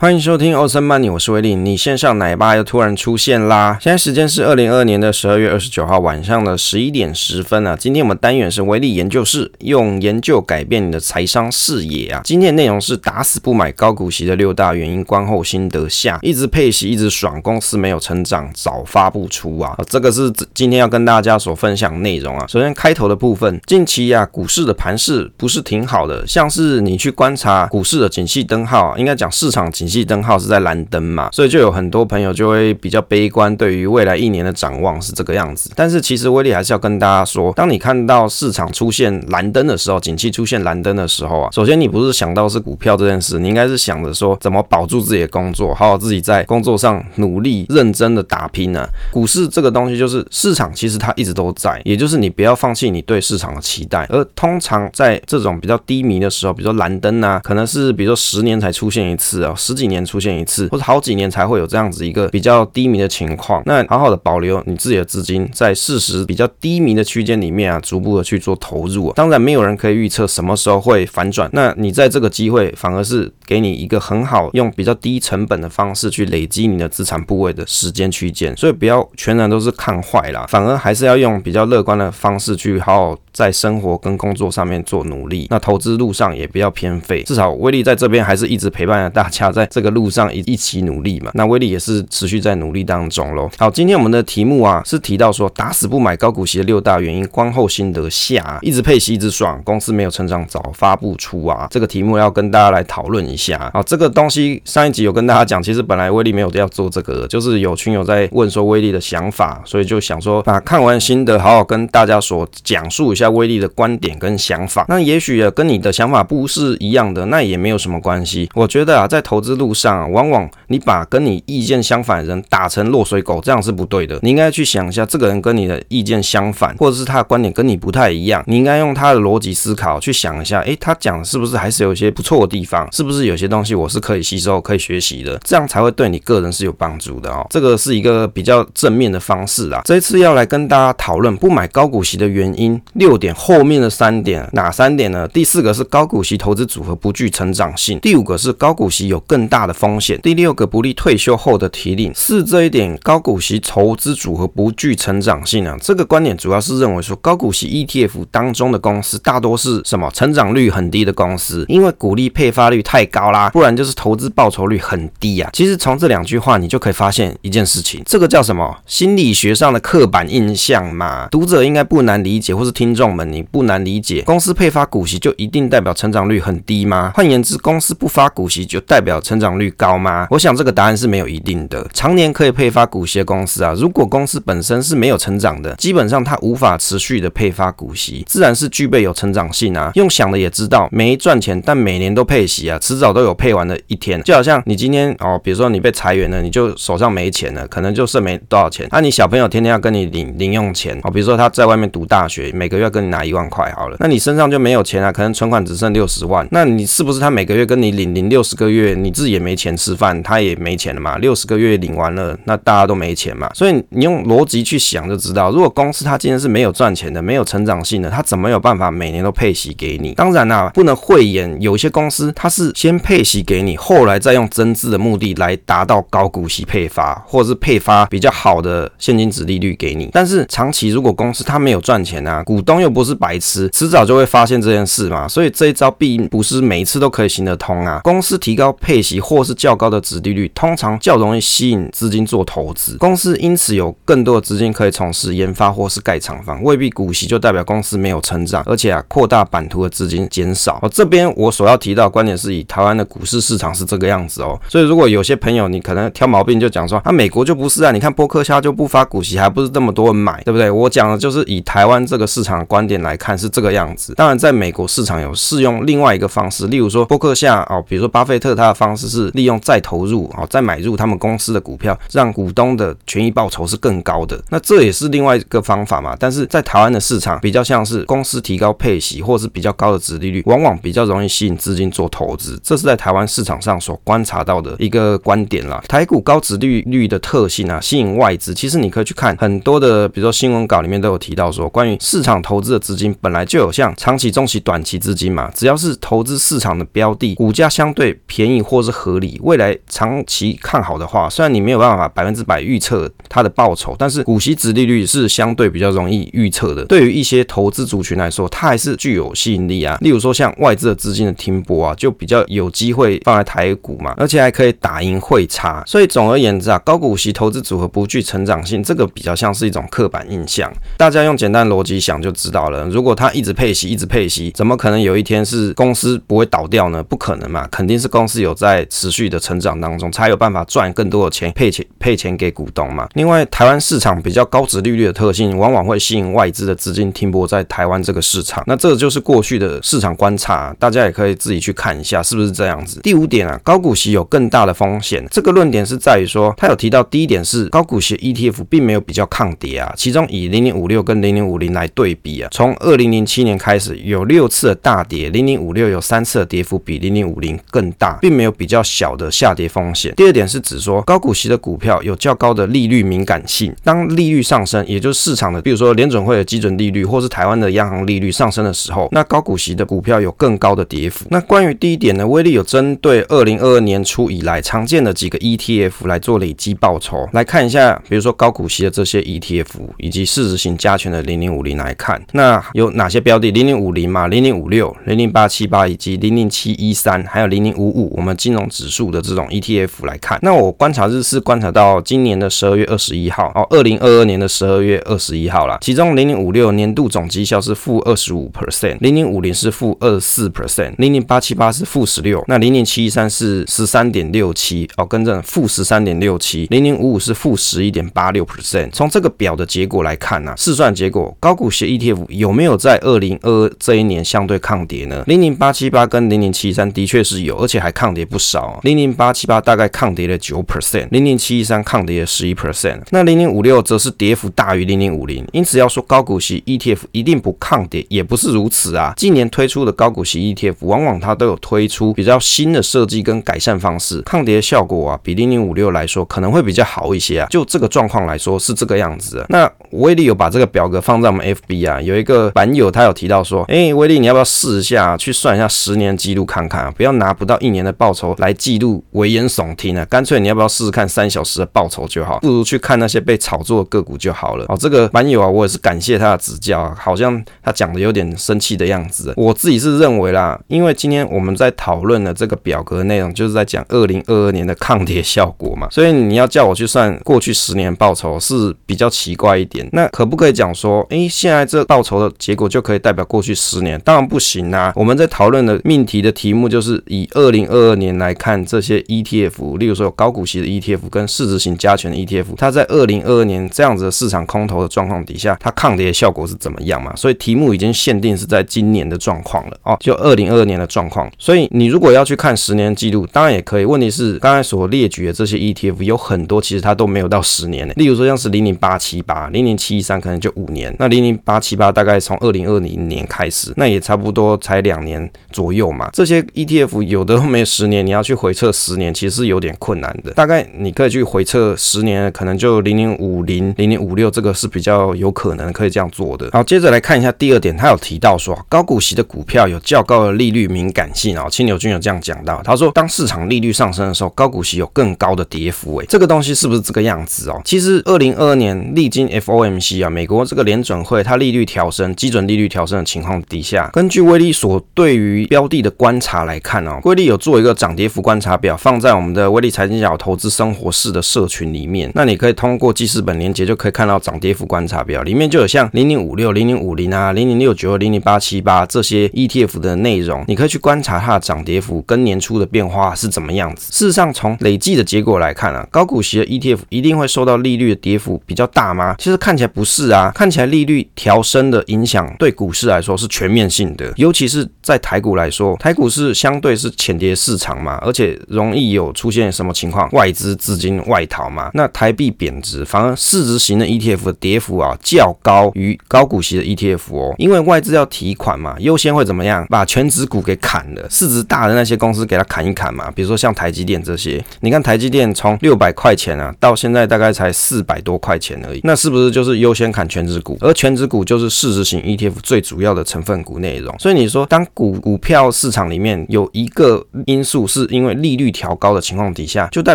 欢迎收听欧森 Money，我是威利。你线上奶爸又突然出现啦！现在时间是二零二二年的十二月二十九号晚上的十一点十分啊。今天我们单元是威利研究室，用研究改变你的财商视野啊。今天的内容是打死不买高股息的六大原因，观后心得下，一直配息一直爽，公司没有成长，早发不出啊。这个是今天要跟大家所分享内容啊。首先开头的部分，近期啊股市的盘势不是挺好的，像是你去观察股市的景气灯号，应该讲市场景。景气灯号是在蓝灯嘛，所以就有很多朋友就会比较悲观，对于未来一年的展望是这个样子。但是其实威利还是要跟大家说，当你看到市场出现蓝灯的时候，景气出现蓝灯的时候啊，首先你不是想到是股票这件事，你应该是想着说怎么保住自己的工作，好好自己在工作上努力认真的打拼呢、啊。股市这个东西就是市场，其实它一直都在，也就是你不要放弃你对市场的期待。而通常在这种比较低迷的时候，比如说蓝灯啊，可能是比如说十年才出现一次啊，十几年出现一次，或者好几年才会有这样子一个比较低迷的情况。那好好的保留你自己的资金，在事实比较低迷的区间里面啊，逐步的去做投入。当然，没有人可以预测什么时候会反转。那你在这个机会，反而是给你一个很好用比较低成本的方式去累积你的资产部位的时间区间。所以不要全然都是看坏啦，反而还是要用比较乐观的方式去好好在生活跟工作上面做努力。那投资路上也不要偏废，至少威力在这边还是一直陪伴着大家在这个路。上一一起努力嘛，那威力也是持续在努力当中喽。好，今天我们的题目啊是提到说打死不买高股息的六大原因，观后心得下，一直配息一直爽，公司没有成长早发不出啊。这个题目要跟大家来讨论一下。啊，这个东西上一集有跟大家讲，其实本来威力没有要做这个，就是有群友在问说威力的想法，所以就想说把看完心得好好跟大家所讲述一下威力的观点跟想法。那也许啊跟你的想法不是一样的，那也没有什么关系。我觉得啊在投资路上啊。往往你把跟你意见相反的人打成落水狗，这样是不对的。你应该去想一下，这个人跟你的意见相反，或者是他的观点跟你不太一样，你应该用他的逻辑思考去想一下，诶，他讲的是不是还是有一些不错的地方？是不是有些东西我是可以吸收、可以学习的？这样才会对你个人是有帮助的哦。这个是一个比较正面的方式啊。这一次要来跟大家讨论不买高股息的原因六点，后面的三点哪三点呢？第四个是高股息投资组合不具成长性，第五个是高股息有更大的风险。第六个不利退休后的提领，四这一点高股息投资组合不具成长性啊。这个观点主要是认为说高股息 ETF 当中的公司大多是什么成长率很低的公司，因为股利配发率太高啦，不然就是投资报酬率很低啊。其实从这两句话你就可以发现一件事情，这个叫什么心理学上的刻板印象嘛。读者应该不难理解，或是听众们你不难理解，公司配发股息就一定代表成长率很低吗？换言之，公司不发股息就代表成长率高吗？我想这个答案是没有一定的。常年可以配发股息的公司啊，如果公司本身是没有成长的，基本上它无法持续的配发股息，自然是具备有成长性啊。用想的也知道，没赚钱，但每年都配息啊，迟早都有配完的一天。就好像你今天哦，比如说你被裁员了，你就手上没钱了，可能就剩没多少钱。那、啊、你小朋友天天要跟你领零用钱哦，比如说他在外面读大学，每个月跟你拿一万块好了，那你身上就没有钱啊，可能存款只剩六十万，那你是不是他每个月跟你领领六十个月，你自也没钱吃饭？他也没钱了嘛，六十个月领完了，那大家都没钱嘛，所以你用逻辑去想就知道，如果公司它今天是没有赚钱的，没有成长性的，它怎么有办法每年都配息给你？当然啦、不能讳言，有些公司它是先配息给你，后来再用增资的目的来达到高股息配发，或者是配发比较好的现金值利率给你。但是长期如果公司它没有赚钱啊，股东又不是白痴，迟早就会发现这件事嘛，所以这一招并不是每一次都可以行得通啊。公司提高配息或是较高的殖利率通常较容易吸引资金做投资，公司因此有更多的资金可以从事研发或是盖厂房，未必股息就代表公司没有成长，而且啊扩大版图的资金减少。哦，这边我所要提到的观点是以台湾的股市市场是这个样子哦，所以如果有些朋友你可能挑毛病就讲说，啊美国就不是啊，你看波克夏就不发股息，还不是这么多人买，对不对？我讲的就是以台湾这个市场的观点来看是这个样子。当然在美国市场有适用另外一个方式，例如说波克夏哦，比如说巴菲特他的方只是利用再投入。好，再买入他们公司的股票，让股东的权益报酬是更高的。那这也是另外一个方法嘛。但是在台湾的市场，比较像是公司提高配息，或是比较高的殖利率，往往比较容易吸引资金做投资。这是在台湾市场上所观察到的一个观点啦。台股高殖利率的特性啊，吸引外资。其实你可以去看很多的，比如说新闻稿里面都有提到说，关于市场投资的资金本来就有像长期、中期、短期资金嘛。只要是投资市场的标的，股价相对便宜或是是合理，未来长期看好的话，虽然你没有办法百分之百预测它的报酬，但是股息殖利率是相对比较容易预测的。对于一些投资族群来说，它还是具有吸引力啊。例如说像外资的资金的停泊啊，就比较有机会放在台股嘛，而且还可以打赢汇差。所以总而言之啊，高股息投资组合不具成长性，这个比较像是一种刻板印象。大家用简单逻辑想就知道了。如果它一直配息，一直配息，怎么可能有一天是公司不会倒掉呢？不可能嘛，肯定是公司有在在持续的成长当中，才有办法赚更多的钱，配钱配钱给股东嘛。另外，台湾市场比较高值利率的特性，往往会吸引外资的资金停泊在台湾这个市场。那这就是过去的市场观察，大家也可以自己去看一下是不是这样子。第五点啊，高股息有更大的风险。这个论点是在于说，他有提到第一点是高股息 ETF 并没有比较抗跌啊，其中以零零五六跟零零五零来对比啊，从二零零七年开始有六次的大跌，零零五六有三次的跌幅比零零五零更大，并没有比较小的下跌风险。第二点是指说高股息的股票有较高的利率敏感性，当利率上升，也就是市场的，比如说联准会的基准利率，或是台湾的央行利率上升的时候，那高股息的股票有更高的跌幅。那关于第一点呢，威力有针对二零二二年初以来常见的几个 ETF 来做累积报酬，来看一下，比如说高股息的这些 ETF 以及市值型加权的零零五零来看，那有哪些标的？零零五零嘛，零零五六、零零八七八以及零零七一三，还有零零五五，我们金融指数的这种 ETF 来看，那我观察日是观察到今年的十二月二十一号哦，二零二二年的十二月二十一号啦。其中零零五六年度总绩效是负二十五 percent，零零五零是负二十四 percent，零零八七八是负十六，那零零七一三是十三点六七哦，跟着负十三点六七，零零五五是负十一点八六 percent。从这个表的结果来看呢、啊，试算结果，高股息 ETF 有没有在二零二二这一年相对抗跌呢？零零八七八跟零零七三的确是有，而且还抗跌不少。零零八七八大概抗跌了九 percent，零零七一三抗跌了十一 percent。那零零五六则是跌幅大于零零五零，因此要说高股息 ETF 一定不抗跌，也不是如此啊。近年推出的高股息 ETF，往往它都有推出比较新的设计跟改善方式，抗跌效果啊，比零零五六来说可能会比较好一些啊。就这个状况来说是这个样子的。那威力有把这个表格放在我们 FB 啊，有一个版友他有提到说，哎，威力你要不要试一下去算一下十年记录看看啊？不要拿不到一年的报酬来记录危言耸听啊，干脆你要不要试试看三小时的报酬就好，不如去看那些被炒作的个股就好了。哦，这个版友啊，我也是感谢他的指教啊，好像他讲的有点生气的样子。我自己是认为啦，因为今天我们在讨论的这个表格内容就是在讲二零二二年的抗跌效果嘛，所以你要叫我去算过去十年报酬是比较奇怪一点。那可不可以讲说，诶，现在这报酬的结果就可以代表过去十年？当然不行啊。我们在讨论的命题的题目就是以二零二二年来看这些 ETF，例如说有高股息的 ETF 跟市值型加权的 ETF，它在二零二二年这样子的市场空头的状况底下，它抗跌的效果是怎么样嘛？所以题目已经限定是在今年的状况了哦，就二零二二年的状况。所以你如果要去看十年记录，当然也可以。问题是刚才所列举的这些 ETF 有很多其实它都没有到十年的，例如说像是零零八七八、零零七一三可能就五年，那零零八七八大概从二零二零年开始，那也差不多才两年左右嘛。这些 ETF 有的都没十年，你要去回测十年，其实是有点困难的。大概你可以去回测十年，可能就零零五零、零零五六这个是比较有可能可以这样做的。好，接着来看一下第二点，他有提到说高股息的股票有较高的利率敏感性啊。青牛君有这样讲到，他说当市场利率上升的时候，高股息有更高的跌幅。诶，这个东西是不是这个样子哦？其实二零二二年历经 FOMC 啊，美国这个联准会它利率调升、基准利率调升的情况底下，根据威力所对于标的的观察来看哦，威力有做一个涨跌幅观察表，放在我们的威力财经角投资生活室的社群里面。那你可以通过记事本连接就可以看到涨跌幅观察表，里面就有像零零五六、零零五零啊、零零六九、零零八七八这些 ETF 的内容，你可以去观察它涨跌幅跟年初的变化是怎么样子。事实上，从累计的结果来看啊，高股息的 ETF 一定会受到利率的跌幅比较大吗？其实看起来不是啊，看起来利率调升的影响对股市来说是全面性的，尤其是在台股来说，台股是相对是浅跌市场嘛，而且容易有出现什么情况，外资资金外逃嘛，那台币贬值，反而市值型的 ETF 的跌幅啊较高于高股息的 ETF 哦，因为外资要提款嘛，优先会怎么样？把全值股给砍了，市值大的那些公司给它砍一砍嘛，比如说像台积电这些，你看台积电从六百块钱啊到现在大概才四百多块钱而已，那是不是就是优先砍全值股？而全值股就是市值型 ETF 最主要的成分股内容。所以你说，当股股票市场里面有一个因素是是因为利率调高的情况底下，就代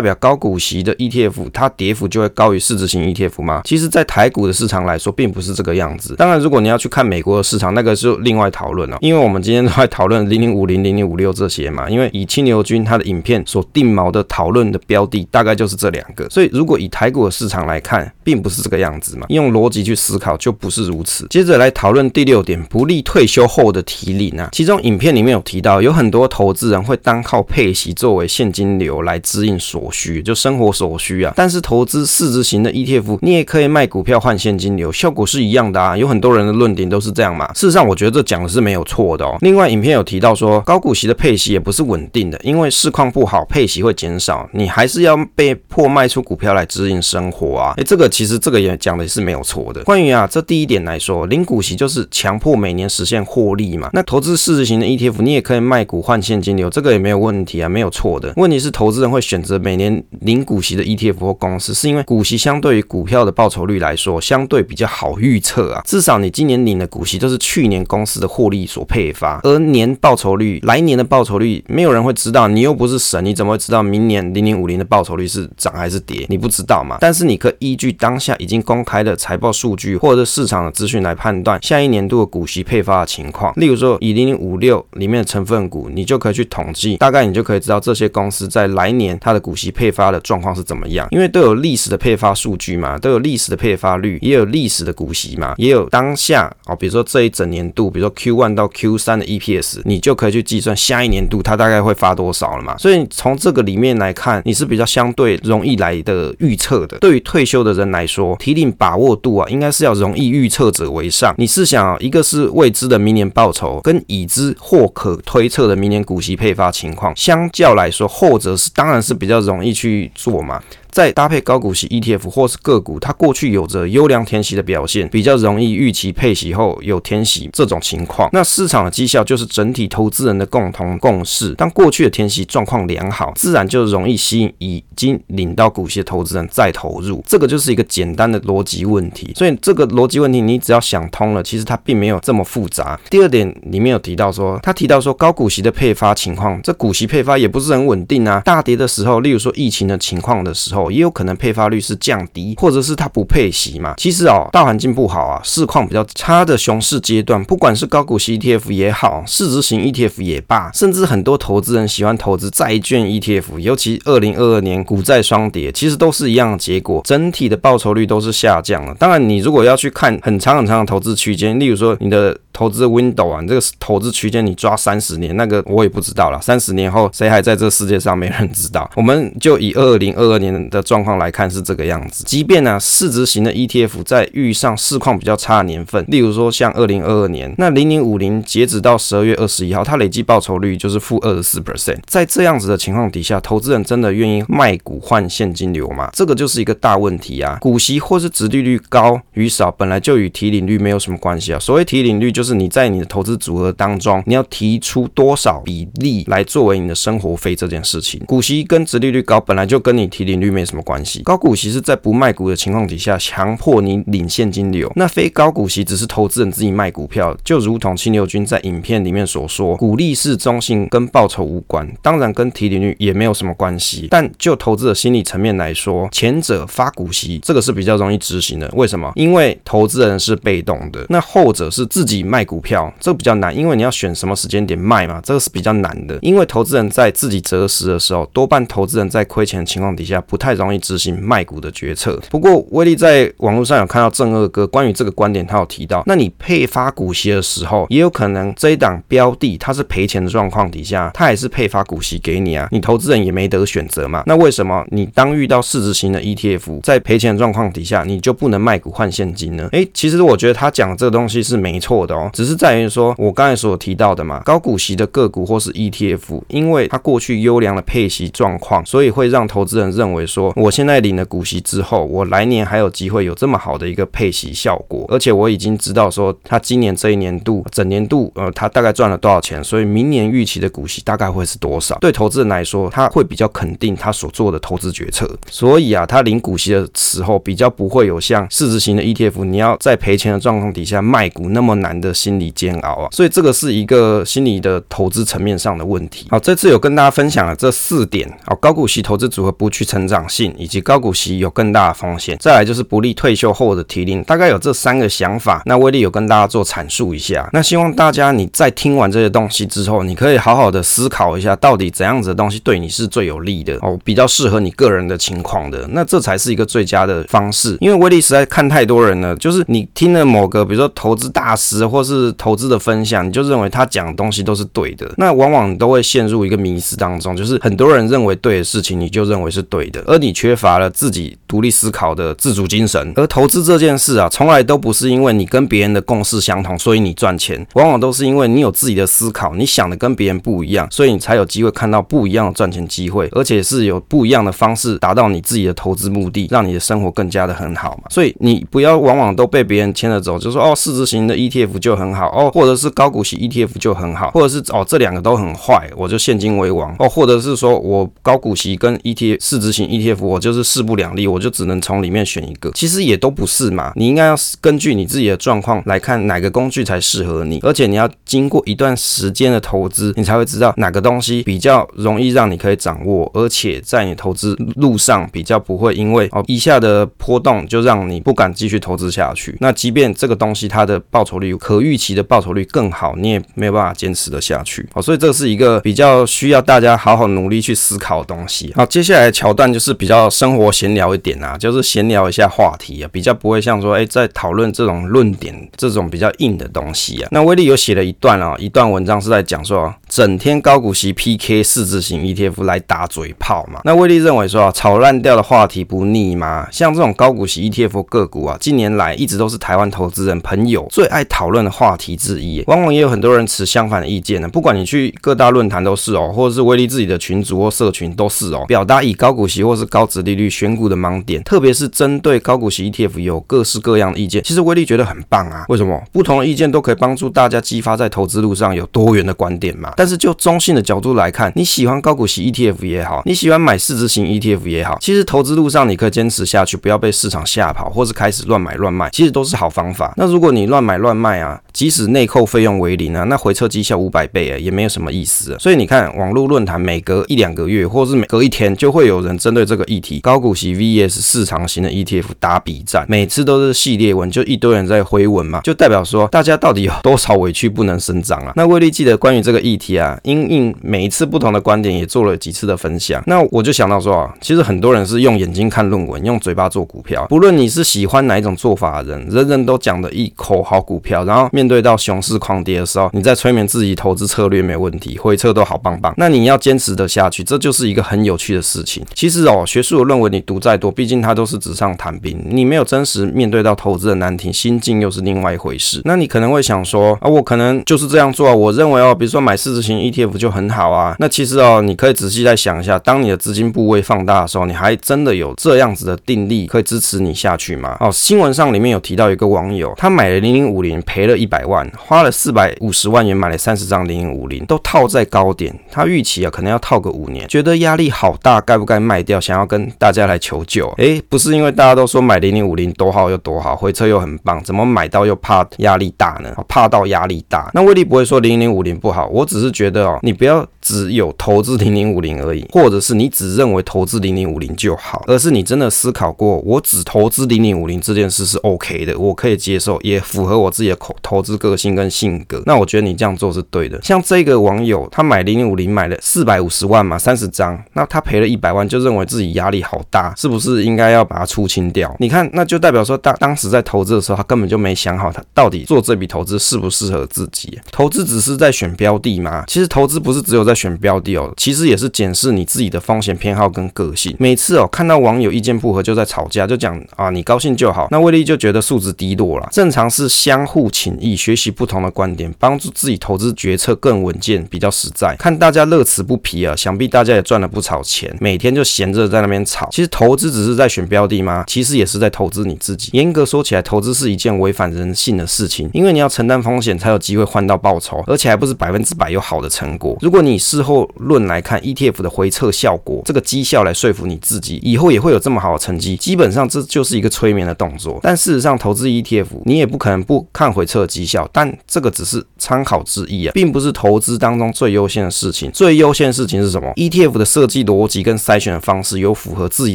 表高股息的 ETF 它跌幅就会高于市值型 ETF 吗？其实，在台股的市场来说，并不是这个样子。当然，如果你要去看美国的市场，那个是另外讨论了。因为我们今天都在讨论零零五零、零零五六这些嘛。因为以清流君他的影片所定锚的讨论的标的，大概就是这两个。所以，如果以台股的市场来看，并不是这个样子嘛。用逻辑去思考，就不是如此。接着来讨论第六点，不利退休后的提领啊。其中影片里面有提到，有很多投资人会单靠配息作为现金流来支应所需，就生活所需啊。但是投资市值型的 ETF，你也可以卖股票换现金流，效果是一样的啊。有很多人的论点都是这样嘛。事实上，我觉得这讲的是没有错的哦。另外，影片有提到说，高股息的配息也不是稳定的，因为市况不好，配息会减少，你还是要被迫卖出股票来支应生活啊。诶，这个其实这个也讲的是没有错的。关于啊，这第一点来说，零股息就是强迫每年实现获利嘛。那投资市值型的 ETF，你也可以卖股换现金流，这个也没有问题啊，没有错的。问题是，投资人会选择每年零股息的 ETF 或公司，是因为股息相对于股票的报酬率来说，相对比较好预测啊。至少你今年领的股息都是去年公司的获利所配发，而年报酬率，来年的报酬率，没有人会知道。你又不是神，你怎么会知道明年零零五零的报酬率是涨还是跌？你不知道嘛？但是你可以依据当下已经公开的财报数据或者市场的资讯来判断下一年度的股息配发的情况。例如说，以零零五六里面的成分股，你就可以去统计，大概你就可以知道这些公司在来年它的股息配发的状况是怎么样，因为都有历史的配发数据嘛，都有历史的配发率，也有历史的股息嘛，也有当下哦，比如说这一整年度，比如说 Q one 到 Q 三的 EPS，你就可以去计算下一年度它大概会发多少了嘛。所以从这个里面来看，你是比较相对容易来的预测的。对于退休的人来说，提领把握度啊，应该是要容易预测者为上。你试想啊，一个是未知的明年报酬，跟已知或可推测的明年股息配发情况下，相较来说，后者是当然是比较容易去做嘛。再搭配高股息 ETF 或是个股，它过去有着优良填息的表现，比较容易预期配息后有填息这种情况。那市场的绩效就是整体投资人的共同共识。当过去的填息状况良好，自然就容易吸引已经领到股息的投资人再投入。这个就是一个简单的逻辑问题。所以这个逻辑问题你只要想通了，其实它并没有这么复杂。第二点里面有提到说，他提到说高股息的配发情况，这股息配发也不是很稳定啊。大跌的时候，例如说疫情的情况的时候。也有可能配发率是降低，或者是它不配息嘛。其实哦，大环境不好啊，市况比较差的熊市阶段，不管是高股息 ETF 也好，市值型 ETF 也罢，甚至很多投资人喜欢投资债券 ETF，尤其二零二二年股债双跌，其实都是一样的结果，整体的报酬率都是下降了。当然，你如果要去看很长很长的投资区间，例如说你的投资 window 啊，这个投资区间你抓三十年，那个我也不知道了。三十年后谁还在这世界上，没人知道。我们就以二零二二年的状况来看是这个样子。即便呢、啊，市值型的 ETF 在遇上市况比较差的年份，例如说像二零二二年，那零零五零截止到十二月二十一号，它累计报酬率就是负二十四 percent。在这样子的情况底下，投资人真的愿意卖股换现金流吗？这个就是一个大问题啊。股息或是殖利率高与少，本来就与提领率没有什么关系啊。所谓提领率就是。就是你在你的投资组合当中，你要提出多少比例来作为你的生活费这件事情。股息跟殖利率高本来就跟你提领率没什么关系。高股息是在不卖股的情况底下强迫你领现金流，那非高股息只是投资人自己卖股票，就如同清流君在影片里面所说，股利是中性，跟报酬无关，当然跟提领率也没有什么关系。但就投资的心理层面来说，前者发股息这个是比较容易执行的。为什么？因为投资人是被动的，那后者是自己卖。卖股票这个比较难，因为你要选什么时间点卖嘛，这个是比较难的。因为投资人在自己择时的时候，多半投资人在亏钱的情况底下，不太容易执行卖股的决策。不过威力在网络上有看到正二哥关于这个观点，他有提到，那你配发股息的时候，也有可能这一档标的它是赔钱的状况底下，它也是配发股息给你啊，你投资人也没得选择嘛。那为什么你当遇到市值型的 ETF 在赔钱的状况底下，你就不能卖股换现金呢？诶，其实我觉得他讲这个东西是没错的哦。只是在于说，我刚才所提到的嘛，高股息的个股或是 ETF，因为它过去优良的配息状况，所以会让投资人认为说，我现在领了股息之后，我来年还有机会有这么好的一个配息效果，而且我已经知道说，他今年这一年度整年度，呃，他大概赚了多少钱，所以明年预期的股息大概会是多少？对投资人来说，他会比较肯定他所做的投资决策，所以啊，他领股息的时候比较不会有像市值型的 ETF，你要在赔钱的状况底下卖股那么难的。心理煎熬啊。所以这个是一个心理的投资层面上的问题。好，这次有跟大家分享了这四点。好，高股息投资组合不具成长性，以及高股息有更大的风险。再来就是不利退休后的提领，大概有这三个想法。那威利有跟大家做阐述一下。那希望大家你在听完这些东西之后，你可以好好的思考一下，到底怎样子的东西对你是最有利的哦，比较适合你个人的情况的。那这才是一个最佳的方式。因为威利实在看太多人了，就是你听了某个，比如说投资大师或是投资的分享，你就认为他讲的东西都是对的。那往往都会陷入一个迷思当中，就是很多人认为对的事情，你就认为是对的，而你缺乏了自己独立思考的自主精神。而投资这件事啊，从来都不是因为你跟别人的共识相同，所以你赚钱，往往都是因为你有自己的思考，你想的跟别人不一样，所以你才有机会看到不一样的赚钱机会，而且是有不一样的方式达到你自己的投资目的，让你的生活更加的很好嘛。所以你不要往往都被别人牵着走，就说哦，市值型的 ETF 就很好哦，或者是高股息 ETF 就很好，或者是哦这两个都很坏，我就现金为王哦，或者是说我高股息跟 ETF 市值型 ETF 我就是势不两立，我就只能从里面选一个，其实也都不是嘛。你应该要根据你自己的状况来看哪个工具才适合你，而且你要经过一段时间的投资，你才会知道哪个东西比较容易让你可以掌握，而且在你投资路上比较不会因为哦一下的波动就让你不敢继续投资下去。那即便这个东西它的报酬率可和预期的报酬率更好，你也没有办法坚持得下去。好，所以这是一个比较需要大家好好努力去思考的东西。好，接下来桥段就是比较生活闲聊一点啊，就是闲聊一下话题啊，比较不会像说哎在讨论这种论点这种比较硬的东西啊。那威利有写了一段啊，一段文章是在讲说，整天高股息 PK 市值型 ETF 来打嘴炮嘛。那威利认为说啊，炒烂掉的话题不腻吗？像这种高股息 ETF 个股啊，近年来一直都是台湾投资人朋友最爱讨论的话题之一。往往也有很多人持相反的意见呢。不管你去各大论坛都是哦，或者是威力自己的群组或社群都是哦，表达以高股息或是高值利率选股的盲点，特别是针对高股息 ETF 有各式各样的意见。其实威力觉得很棒啊，为什么？不同的意见都可以帮助大家激发在投资路上有多元的观点嘛。但是就中性的角度来看，你喜欢高股息 ETF 也好，你喜欢买市值型 ETF 也好，其实投资路上你可以坚持下去，不要被市场吓跑，或是开始乱买乱卖，其实都是好方法。那如果你乱买乱卖啊，即使内扣费用为零啊，那回撤绩效五百倍啊，也没有什么意思啊。所以你看，网络论坛每隔一两个月，或是每隔一天，就会有人针对这个议题，高股息 VS 市场型的 ETF 打比战，每次都是系列文，就一堆人在回文嘛，就代表说大家到底有多少委屈不能生长啊？那威利记得关于这个议题啊，因应每一次不同的观点，也做了几次的分享。那我就想到说啊，其实很多人是用眼睛看论文，用嘴巴做股票。不论你是喜欢哪一种做法的人，人人都讲的一口好股票，然后面对到熊市狂跌的时候，你在催眠自己投资策略没问题，回撤都好棒棒。那你要坚持的下去，这就是一个很有趣的事情。其实哦，学术的论文你读再多，毕竟它都是纸上谈兵，你没有真实面对到投资的难题，心境又是另外一回事。那你可能会想说啊，我可能就是这样做啊，我认为哦，比如说买市值型 ETF 就很好啊。那其实哦，你可以仔细再想一下，当你的资金部位放大的时候，你还真的有这样子的定力可以支持你下去吗？哦，新闻上里面有提到一个网友，他买了零零五零，赔了一百万，花了四百五十万元买了三十张零零五零，都套在高点，他预期啊可能要套个五年，觉得压力好大，该不该卖掉？想要跟大家来求救。诶，不是因为大家都说买零零五零多好又多好，回撤又很棒，怎么买到又怕压力大呢？怕到压力大，那威力不会说零零五零不好，我只是觉得哦，你不要只有投资零零五零而已，或者是你只认为投资零零五零就好，而是你真的思考过，我只投资零零五零这件事是 OK 的，我可以接受，也符合我自己的口投资个性跟性格。那我觉得你这样做是对的。像这个网友，他买零零五零买了四百五十万嘛，三十张，那他赔了一百万，就认为自己压力好大，是不是应该要把它出清掉？你看，那就代表说当当时在投资的时候，他根本就没想好他到底做这笔投资适不适合自己。投资只是在选标的嘛，其实投资不是只有在选标的哦，其实也是检视你自己的风险偏好跟个性。每次哦看到网友意见不合就在吵架，就讲啊你高兴就好，那威利就觉得素质低落了。正常是相互请益，学习不同的观点，帮助自己投资决策更稳健，比较实在。看大家乐此不疲啊，想必大家也赚了不少钱，每天就闲着在那边吵。其实投资只是在选标的吗？其实也是在投资你自己。严格说起来，投资是一件违反人性的事情，因为你要承担风险才有机会换到报酬，而且还不是百分之百有好的成果。如果你事后论来看，ETF 的回撤效果，这个绩效来说服你自己，以后也会有这么好的成绩。基本上这就是一个催眠的动作。但事实上，投资 ETF 你也不可能不看回撤绩效，但这个只是参考之一啊，并不是投资当中最优先的事情。最优先的事情是什么？ETF 的设计逻辑跟筛选的方式有符合自己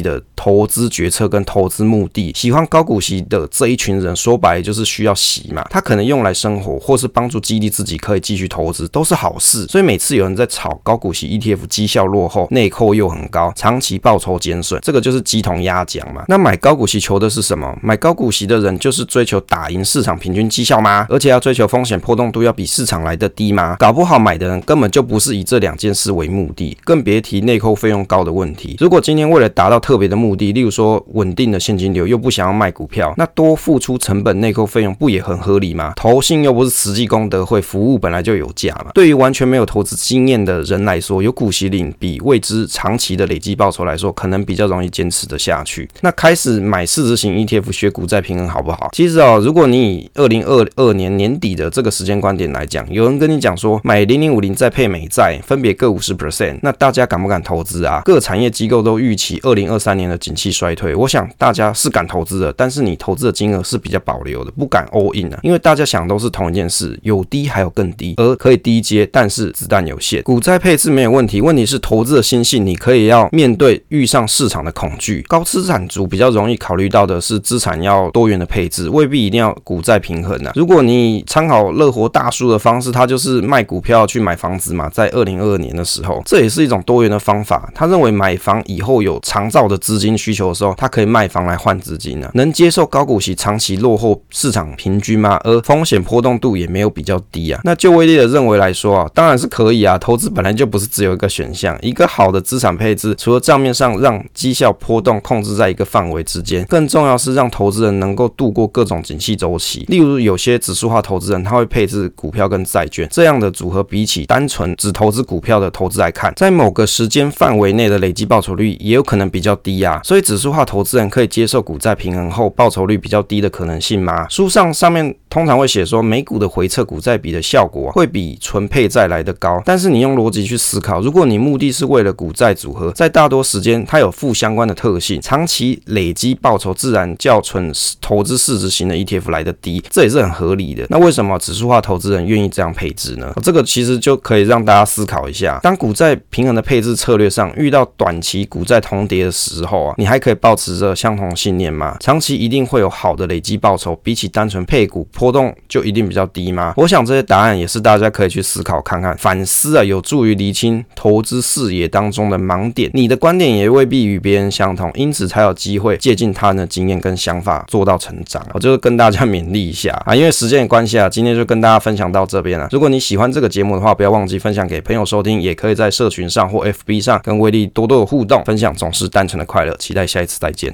的投资决策跟投资目的。喜欢高股息的这一群人，说白了就是需要息嘛，他可能用来生活，或是帮助激励自己可以继续投资，都是好事。所以每次有人在炒高股息 ETF 绩效落后，内扣又很高，长期报酬减损，这个就是鸡同鸭讲嘛。那买高股息求的是什么？买高股息的人就是追求打赢市场平均绩效吗？而且要追求风险波动度要比市场来得低吗？搞不好买的人根本就不是以这两件事为目的，更别提内扣费用高的问题。如果今天为了达到特别的目的，例如说稳定的现金流，又不想要卖股票，那多付出成本内扣费用不也很合理吗？投信又不是实际功德会，服务本来就有价嘛。对于完全没有投资经验的的人来说，有股息领比未知长期的累积报酬来说，可能比较容易坚持得下去。那开始买市值型 ETF 学股债平衡好不好？其实哦，如果你以二零二二年年底的这个时间观点来讲，有人跟你讲说买零零五零再配美债，分别各五十 percent，那大家敢不敢投资啊？各产业机构都预期二零二三年的景气衰退，我想大家是敢投资的，但是你投资的金额是比较保留的，不敢 all in 啊，因为大家想都是同一件事，有低还有更低，而可以低阶，但是子弹有限，股债配置没有问题，问题是投资的心性，你可以要面对遇上市场的恐惧。高资产族比较容易考虑到的是资产要多元的配置，未必一定要股债平衡啊。如果你参考乐活大叔的方式，他就是卖股票去买房子嘛，在二零二二年的时候，这也是一种多元的方法。他认为买房以后有长照的资金需求的时候，他可以卖房来换资金啊。能接受高股息长期落后市场平均吗？而风险波动度也没有比较低啊。那就威力的认为来说啊，当然是可以啊。投资本来就不是只有一个选项，一个好的资产配置，除了账面上让绩效波动控制在一个范围之间，更重要是让投资人能够度过各种景气周期。例如有些指数化投资人，他会配置股票跟债券，这样的组合比起单纯只投资股票的投资来看，在某个时间范围内的累积报酬率也有可能比较低啊。所以指数化投资人可以接受股债平衡后报酬率比较低的可能性吗？书上上面通常会写说，美股的回撤股债比的效果会比纯配债来得高。但是你用逻辑去思考，如果你目的是为了股债组合，在大多时间它有负相关的特性，长期累积报酬自然较纯投资市值型的 ETF 来得低，这也是很合理的。那为什么指数化投资人愿意这样配置呢？这个其实就可以让大家思考一下，当股债平衡的配置策略上遇到短期股债同跌的时候啊，你还可以保持着相同信念吗？长期一定会有好的累积报酬，比起单纯配股波动就一定比较低吗？我想这些答案也是大家可以去思考看看，反思啊，有有助于厘清投资视野当中的盲点。你的观点也未必与别人相同，因此才有机会借鉴他人的经验跟想法，做到成长。我就是跟大家勉励一下啊，因为时间的关系啊，今天就跟大家分享到这边了。如果你喜欢这个节目的话，不要忘记分享给朋友收听，也可以在社群上或 FB 上跟威力多多的互动，分享总是单纯的快乐。期待下一次再见。